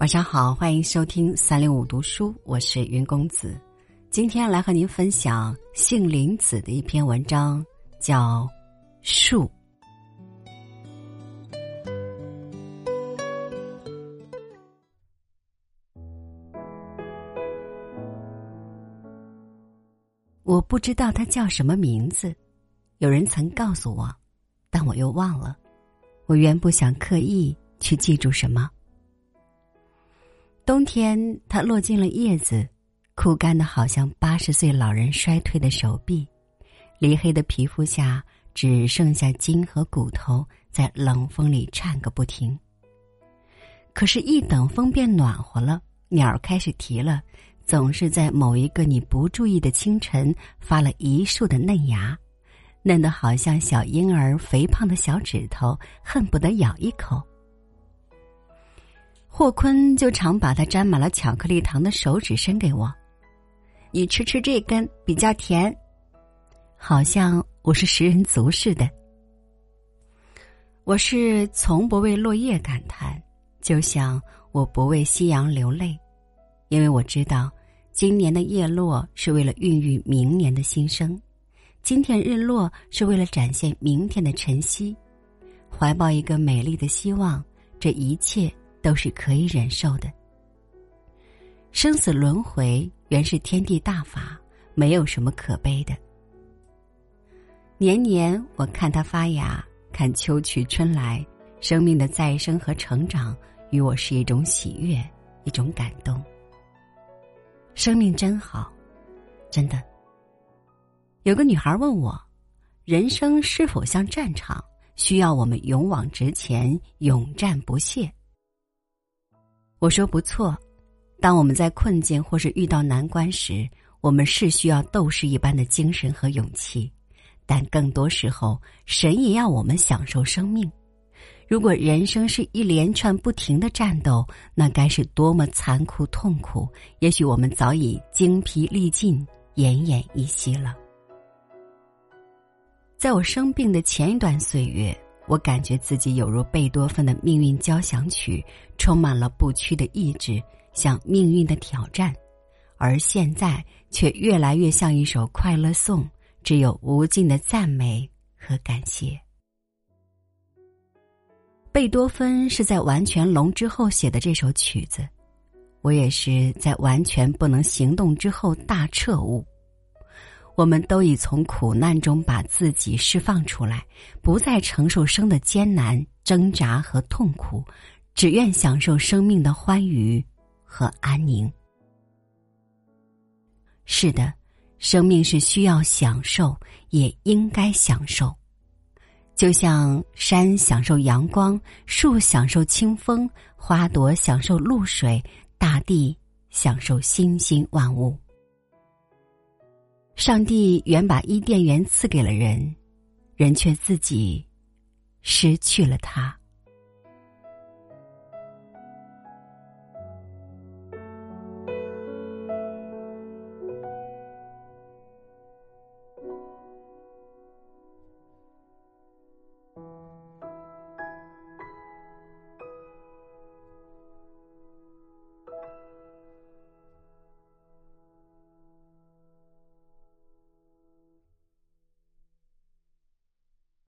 晚上好，欢迎收听三六五读书，我是云公子。今天来和您分享杏林子的一篇文章，叫《树》。我不知道它叫什么名字，有人曾告诉我，但我又忘了。我原不想刻意去记住什么。冬天，它落尽了叶子，枯干的好像八十岁老人衰退的手臂，离黑的皮肤下只剩下筋和骨头在冷风里颤个不停。可是，一等风变暖和了，鸟儿开始啼了，总是在某一个你不注意的清晨发了一束的嫩芽，嫩得好像小婴儿肥胖的小指头，恨不得咬一口。霍坤就常把他沾满了巧克力糖的手指伸给我，你吃吃这根比较甜，好像我是食人族似的。我是从不为落叶感叹，就像我不为夕阳流泪，因为我知道，今年的叶落是为了孕育明年的新生，今天日落是为了展现明天的晨曦，怀抱一个美丽的希望，这一切。都是可以忍受的。生死轮回原是天地大法，没有什么可悲的。年年我看它发芽，看秋去春来，生命的再生和成长，与我是一种喜悦，一种感动。生命真好，真的。有个女孩问我：“人生是否像战场，需要我们勇往直前，勇战不懈？”我说不错，当我们在困境或是遇到难关时，我们是需要斗士一般的精神和勇气，但更多时候，神也要我们享受生命。如果人生是一连串不停的战斗，那该是多么残酷痛苦！也许我们早已精疲力尽、奄奄一息了。在我生病的前一段岁月。我感觉自己有如贝多芬的命运交响曲，充满了不屈的意志，向命运的挑战；而现在却越来越像一首快乐颂，只有无尽的赞美和感谢。贝多芬是在完全聋之后写的这首曲子，我也是在完全不能行动之后大彻悟。我们都已从苦难中把自己释放出来，不再承受生的艰难、挣扎和痛苦，只愿享受生命的欢愉和安宁。是的，生命是需要享受，也应该享受。就像山享受阳光，树享受清风，花朵享受露水，大地享受星星万物。上帝原把伊甸园赐给了人，人却自己失去了它。